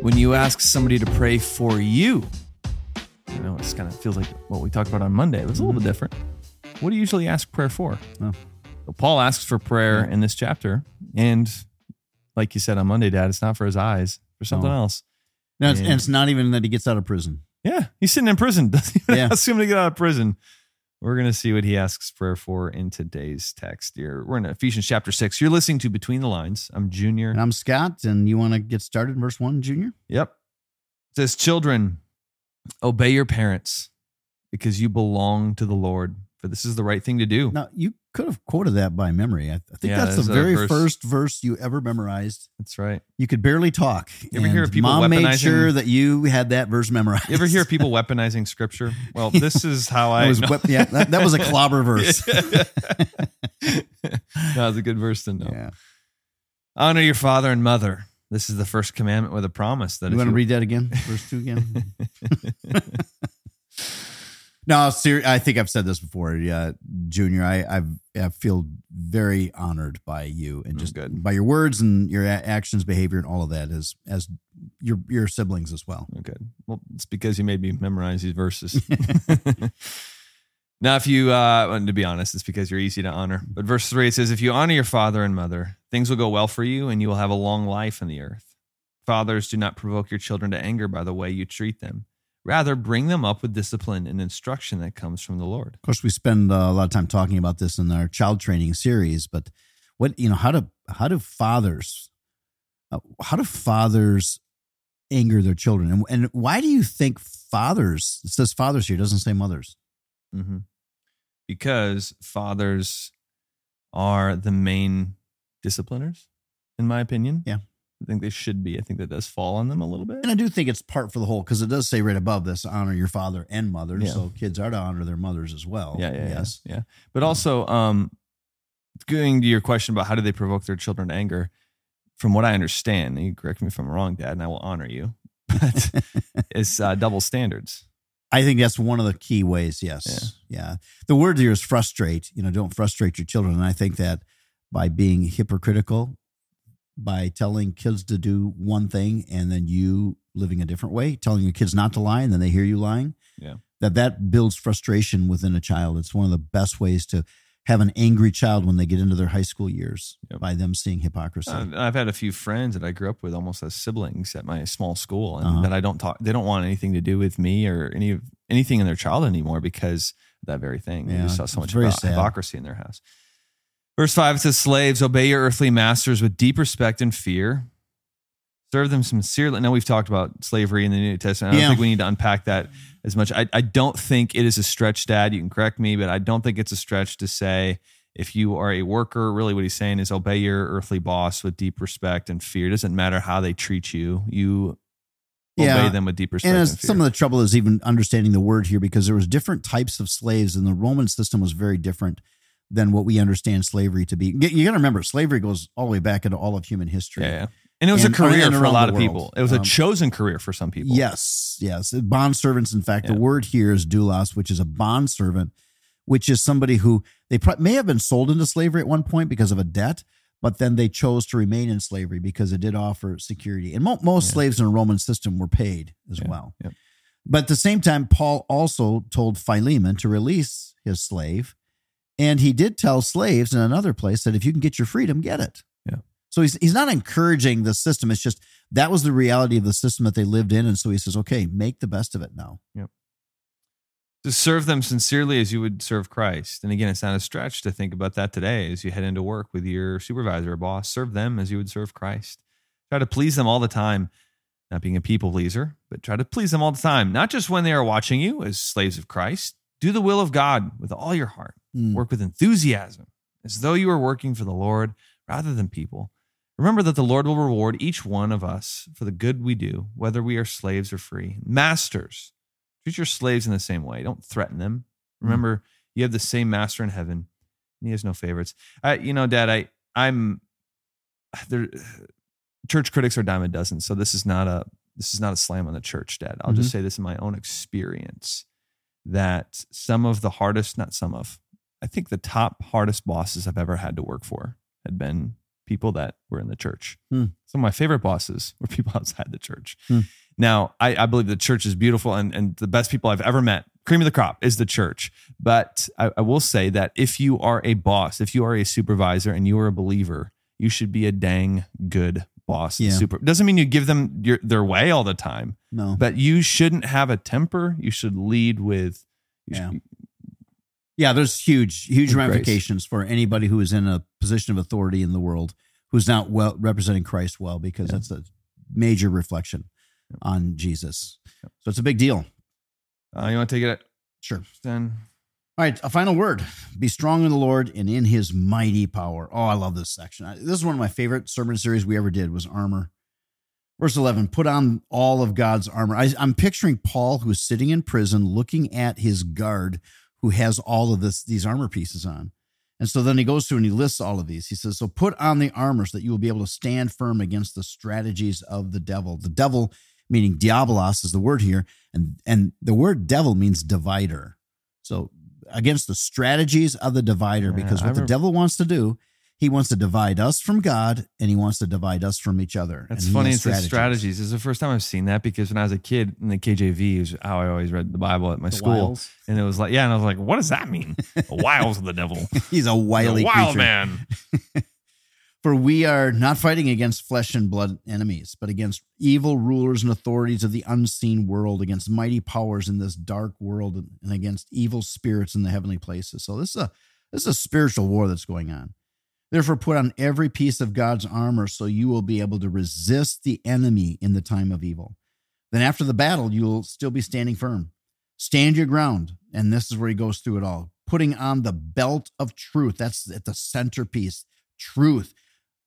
when you ask somebody to pray for you. I know it's kind of feels like what we talked about on Monday. It was a little bit mm-hmm. different. What do you usually ask prayer for? Oh. Paul asks for prayer in this chapter, and like you said on Monday, Dad, it's not for his eyes, for something No. else. No, it's, And- and it's not even that he gets out of prison. Yeah, he's sitting in prison. Doesn't Yeah. ask him to get out of prison. We're going to see what he asks prayer for in today's text. Here, we're in Ephesians chapter six. You're listening to Between the Lines. I'm Junior. And I'm Scott, and you want to get started in verse one, Junior? Yep. It says, Children, obey your parents because you belong to the Lord, for this is the right thing to do. Now, you could have quoted that by memory. I, I think Yeah, that's the very verse. first verse you ever memorized. That's right. You could barely talk. You ever hear people Mom made sure that you had that verse memorized. You ever hear people weaponizing scripture? Well, this is how I. Was, wep- yeah, that, that was a clobber verse. that was a good verse to know. Yeah. Honor your father and mother. This is the first commandment with a promise that You want to read that again? Verse two again? no, ser- I think I've said this before. Yeah, Junior, I, I've, I feel very honored by you and Mm, just good. by your words and your a- actions, behavior, and all of that as as your your siblings as well. Oh, good. Well, it's because you made me memorize these verses. now, if you, uh, and to be honest, it's because you're easy to honor. But verse three, it says, If you honor your father and mother, things will go well for you and you will have a long life in the earth. Fathers, do not provoke your children to anger by the way you treat them. Rather, bring them up with discipline and instruction that comes from the Lord. Of course, we spend uh, a lot of time talking about this in our child training series. But what you know, how do how do fathers, uh, how do fathers anger their children, and, and why do you think fathers? It says fathers here, it doesn't say mothers. hmm Because fathers are the main discipliners, in my opinion. Yeah. I think they should be. I think that does fall on them a little bit. And I do think it's part for the whole because it does say right above this, honor your father and mother. Yeah. So kids are to honor their mothers as well. Yeah, yeah, yes. yeah, yeah. But also, um, going to your question about how do they provoke their children to anger, from what I understand, you correct me if I'm wrong, Dad, and I will honor you, but it's uh, double standards. I think that's one of the key ways. Yes. Yeah. The word here is frustrate. You know, don't frustrate your children. And I think that by being hypocritical, by telling kids to do one thing and then you living a different way, telling your kids not to lie and then they hear you lying. Yeah. That that builds frustration within a child. It's one of the best ways to have an angry child when they get into their high school years Yep. by them seeing hypocrisy. Uh, I've had a few friends that I grew up with almost as siblings at my small school, and Uh-huh. that I don't talk. They don't want anything to do with me or any of anything in their child anymore because of that very thing. They just saw so much hypocrisy in their house. Verse five it says, "Slaves, obey your earthly masters with deep respect and fear. Serve them sincerely." Now we've talked about slavery in the New Testament. I don't Yeah. think we need to unpack that as much. I, I don't think it is a stretch, Dad. You can correct me, but I don't think it's a stretch to say if you are a worker, really what he's saying is obey your earthly boss with deep respect and fear. It doesn't matter how they treat you. You Yeah. obey them with deep respect and and, some of the trouble is even understanding the word here because there was different types of slaves and the roman system was very different than what we understand slavery to be you got to remember slavery goes all the way back into all of human history yeah, yeah. And it was And- a career and for a lot of people. It was a Um, chosen career for some people. yes yes bond servants in fact Yeah. the word here is doulos which is a bond servant which is somebody who they pro- may have been sold into slavery at one point because of a debt but then they chose to remain in slavery because it did offer security and mo- most Yeah. slaves in a roman system were paid as well. But at the same time, Paul also told Philemon to release his slave. And he did tell slaves in another place that if you can get your freedom, get it. Yeah. So he's, he's not encouraging the system. It's just that was the reality of the system that they lived in. And so he says, okay, make the best of it now. Yep. To serve them sincerely as you would serve Christ. And again, it's not a stretch to think about that today as you head into work with your supervisor or boss. Serve them as you would serve Christ. Try to please them all the time, not being a people pleaser, but try to please them all the time, not just when they are watching you as slaves of Christ. Do the will of God with all your heart. Mm. Work with enthusiasm as though you are working for the Lord rather than people. Remember that the Lord will reward each one of us for the good we do, whether we are slaves or free. Masters, treat your slaves in the same way. Don't threaten them. Remember, you have the same master in heaven, and he has no favorites. I, you know, Dad, I, I'm there. Church critics are dime a dozen, so this is not a this is not a slam on the church, Dad. I'll just say this in my own experience that some of the hardest, not some of, I think the top hardest bosses I've ever had to work for had been people that were in the church. Hmm. Some of my favorite bosses were people outside the church. Hmm. Now, I, I believe the church is beautiful and, and the best people I've ever met, cream of the crop, is the church. But I, I will say that if you are a boss, if you are a supervisor and you are a believer, you should be a dang good boss. Yeah. Super doesn't mean you give them your, their way all the time, No. but you shouldn't have a temper. You should lead with. You Yeah. should, Yeah, there's huge, huge With grace. ramifications for anybody who is in a position of authority in the world who's not well representing Christ well, because Yeah. that's a major reflection on Jesus. So it's a big deal. uh, you want to take it Sure. then? All right, a final word. Be strong in the Lord and in his mighty power. Oh, I love this section. This is one of my favorite sermon series we ever did was armor. Verse 11, put on all of God's armor. I, I'm picturing Paul who's sitting in prison looking at his guard who has all of this these armor pieces on. And so then he goes through and he lists all of these. He says, So put on the armor so that you will be able to stand firm against the strategies of the devil. The devil, meaning diabolos, is the word here. And, and the word devil means divider. So against the strategies of the divider, because what the devil wants to do, he wants to divide us from God and he wants to divide us from each other. That's funny. It's the strategies. This is the first time I've seen that because when I was a kid in the KJV is how I always read the Bible at my The school, wiles. and it was like, yeah, and I was like, what does that mean? the wiles of the devil, He's a wily the wild creature. man. For we are not fighting against flesh and blood enemies, but against evil rulers and authorities of the unseen world, against mighty powers in this dark world, and against evil spirits in the heavenly places. So this is a this is a spiritual war that's going on. Therefore, put on every piece of God's armor so you will be able to resist the enemy in the time of evil. Then after the battle, you will still be standing firm. Stand your ground. And this is where he goes through it all. Putting on the belt of truth. That's at the centerpiece. Truth.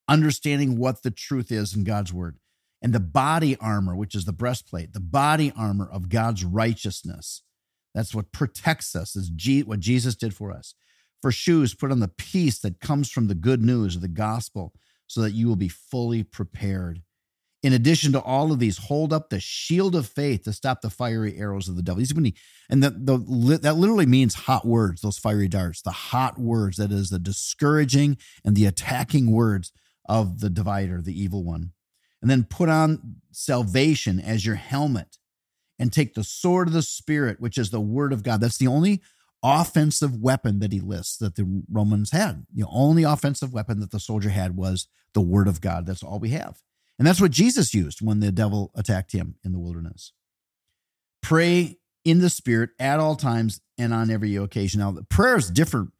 Understanding what the truth is in God's word. And the body armor, which is the breastplate, the body armor of God's righteousness. That's what protects us, is what Jesus did for us. For shoes, put on the peace that comes from the good news of the gospel so that you will be fully prepared. In addition to all of these, hold up the shield of faith to stop the fiery arrows of the devil. These when he, and the, the that literally means hot words, those fiery darts, the hot words. That is the discouraging and the attacking words of the divider, the evil one. And then put on salvation as your helmet and take the sword of the Spirit, which is the word of God. That's the only offensive weapon that he lists that the Romans had. The only offensive weapon that the soldier had was the word of God. That's all we have. And that's what Jesus used when the devil attacked him in the wilderness. Pray in the spirit at all times and on every occasion. Now, the prayer is different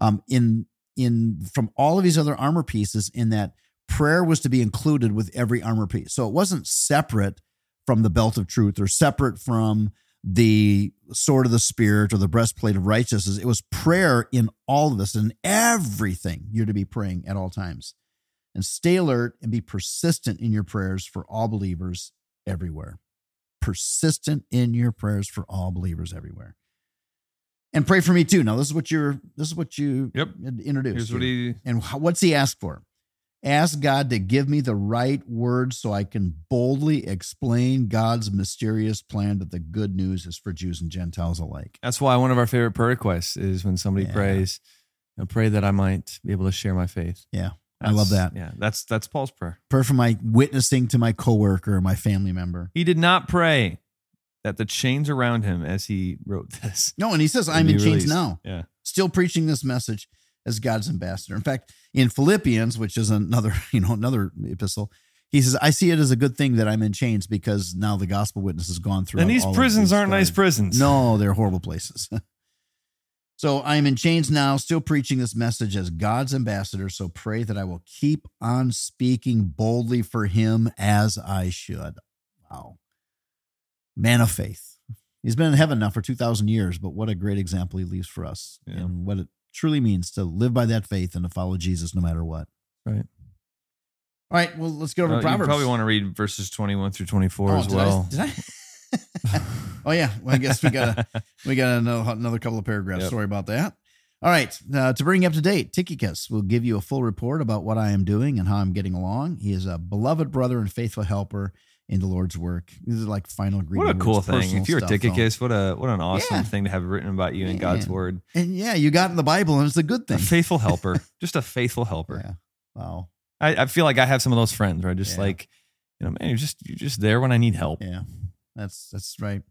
um, in in from all of these other armor pieces in that prayer was to be included with every armor piece. So it wasn't separate from the belt of truth or separate from the sword of the spirit or the breastplate of righteousness. It was prayer in all of this and everything you're to be praying at all times. And stay alert and be persistent in your prayers for all believers everywhere. Persistent in your prayers for all believers everywhere. And pray for me too. Now, this is what you're, this is what you Yep. introduced. Here's what he. And what's he asked for? Ask God to give me the right words so I can boldly explain God's mysterious plan that the good news is for Jews and Gentiles alike. That's why one of our favorite prayer requests is when somebody Yeah. prays, I pray that I might be able to share my faith. Yeah, I love that. Yeah, that's that's Paul's prayer. Prayer for my witnessing to my coworker or my family member. He did not pray that the chains around him as he wrote this. No, and he says, I'm in chains now, Yeah. still preaching this message as God's ambassador. In fact, in Philippians, which is another, you know, another epistle, he says, I see it as a good thing that I'm in chains because now the gospel witness has gone through. And these prisons aren't nice prisons. No, they're horrible places. so I am in chains now, still preaching this message as God's ambassador. So pray that I will keep on speaking boldly for him as I should. Wow. Man of faith. He's been in heaven now for 2,000 years, but what a great example he leaves for us Yeah. and what truly means to live by that faith and to follow Jesus no matter what. Right. All right, well, let's go over Uh, to you Proverbs. probably want to read verses 21 through 24 Oh, as did I- well. Did I? oh yeah. Well, I guess we got to we got another, another couple of paragraphs. Yep. Sorry about that. All right. Uh, to bring you up to date, Tychicus will give you a full report about what I am doing and how I'm getting along. He is a beloved brother and faithful helper in the Lord's work. This is like final greeting. What a cool thing. If you're a. Tychicus, what a what an awesome Yeah. thing to have written about you in Yeah. God's word. And yeah, you got in the Bible and it's a good A thing. faithful helper. Just a faithful helper. Yeah. Wow. I, I feel like I have some of those friends where I just Yeah. like, you know, man, you're just you're just there when I need help. Yeah, that's that's right.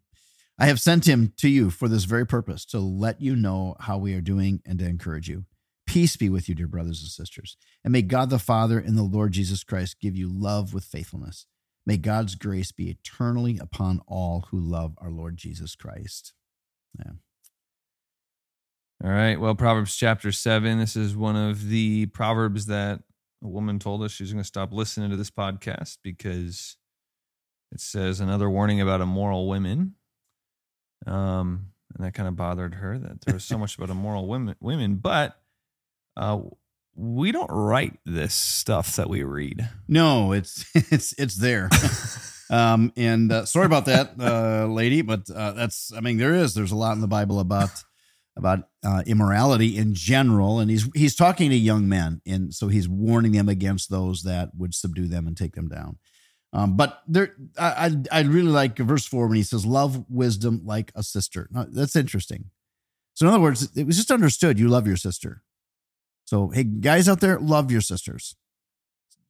I have sent him to you for this very purpose to let you know how we are doing and to encourage you. Peace be with you, dear brothers and sisters. And may God the Father and the Lord Jesus Christ give you love with faithfulness. May God's grace be eternally upon all who love our Lord Jesus Christ. Yeah. All right. Well, Proverbs chapter seven. This is one of the proverbs that a woman told us she's going to stop listening to this podcast because it says another warning about immoral women. Um, and that kind of bothered her that there was so much about immoral women. Women, but uh, we don't write this stuff that we read. No, it's it's it's there. um, and uh, sorry about that, uh, lady, but uh, that's I mean there is there's a lot in the Bible about about uh, immorality in general, and he's he's talking to young men, and so he's warning them against those that would subdue them and take them down. Um, but there, I, I I really like verse four when he says, "Love wisdom like a sister." Now, that's interesting. So in other words, it was just understood you love your sister. So hey, guys out there, love your sisters.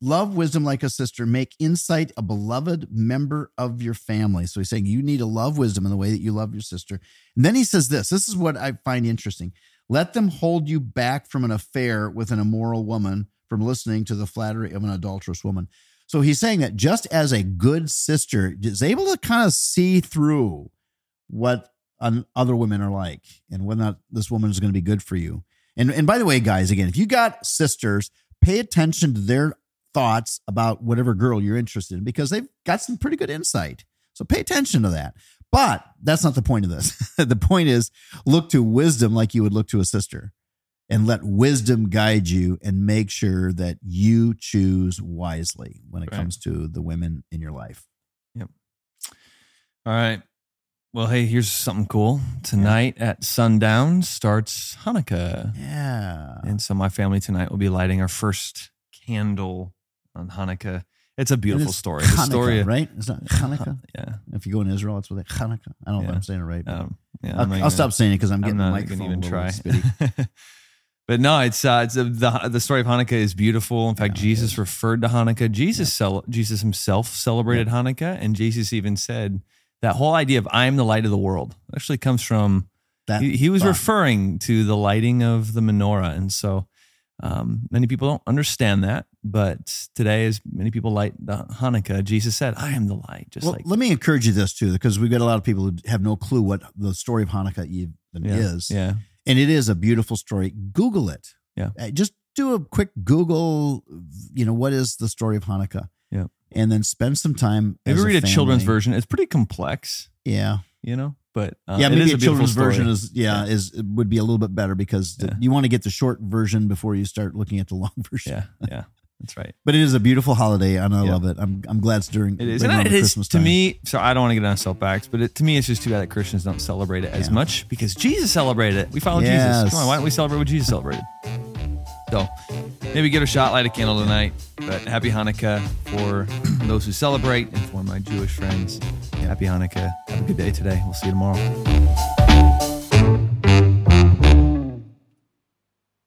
Love wisdom like a sister. Make insight a beloved member of your family. So he's saying you need to love wisdom in the way that you love your sister. And then he says this this is what I find interesting. Let them hold you back from an affair with an immoral woman, from listening to the flattery of an adulterous woman. So he's saying that just as a good sister is able to kind of see through what other women are like and whether or not this woman is going to be good for you. And, and by the way, guys, again, if you got sisters, pay attention to their thoughts about whatever girl you're interested in because they've got some pretty good insight. So pay attention to that. But that's not the point of this. the point is look to wisdom like you would look to a sister and let wisdom guide you and make sure that you choose wisely when it Right. comes to the women in your life. Yep. All right. Well, hey, here's something cool. Tonight at sundown starts Hanukkah. Yeah. And so my family tonight will be lighting our first candle on Hanukkah. It's a beautiful story. The story, Hanukkah, right? It's not Hanukkah. yeah, If you go in Israel, it's with it. Hanukkah. I don't know Yeah. if I'm saying it right. but um, yeah. I'll, I'm not I'll gonna- stop saying it because I'm I'm getting the not microphone gonna even a try. little spitty. but no, it's uh, it's uh, the the story of Hanukkah is beautiful. In fact, Yeah, it Jesus referred to Hanukkah. Jesus cel- Jesus himself celebrated Hanukkah, and Jesus even said that whole idea of "I am the light of the world" actually comes from That he, he was thought. referring to the lighting of the menorah and so um, many people don't understand that but today as many people light the hanukkah jesus said i am the light just well, like let me encourage you this too, because we've got a lot of people who have no clue what the story of Hanukkah even yeah, is, yeah and it is a beautiful story. Google it. Yeah. Uh, just do a quick Google. You know what is the story of Hanukkah? Yeah. and then spend some time. maybe read a, children's version it's pretty complex Yeah, you know but uh, yeah. Maybe is a, beautiful children's story. version is yeah, is would be a little bit better because the- you want to get the short version before you start looking at the long version. yeah yeah that's right But it is a beautiful holiday, and I Yeah. love it. I'm I'm glad it's during it is right it is Christmas to me so i don't want to get on soapbox but it, to me it's just too bad that christians don't celebrate it as Yeah. much because jesus celebrated it we follow Yes. jesus come on why don't we celebrate what jesus celebrated so maybe get a shot, light a candle tonight. But happy Hanukkah for those who celebrate and for my Jewish friends. Happy Hanukkah. Have a good day today. We'll see you tomorrow.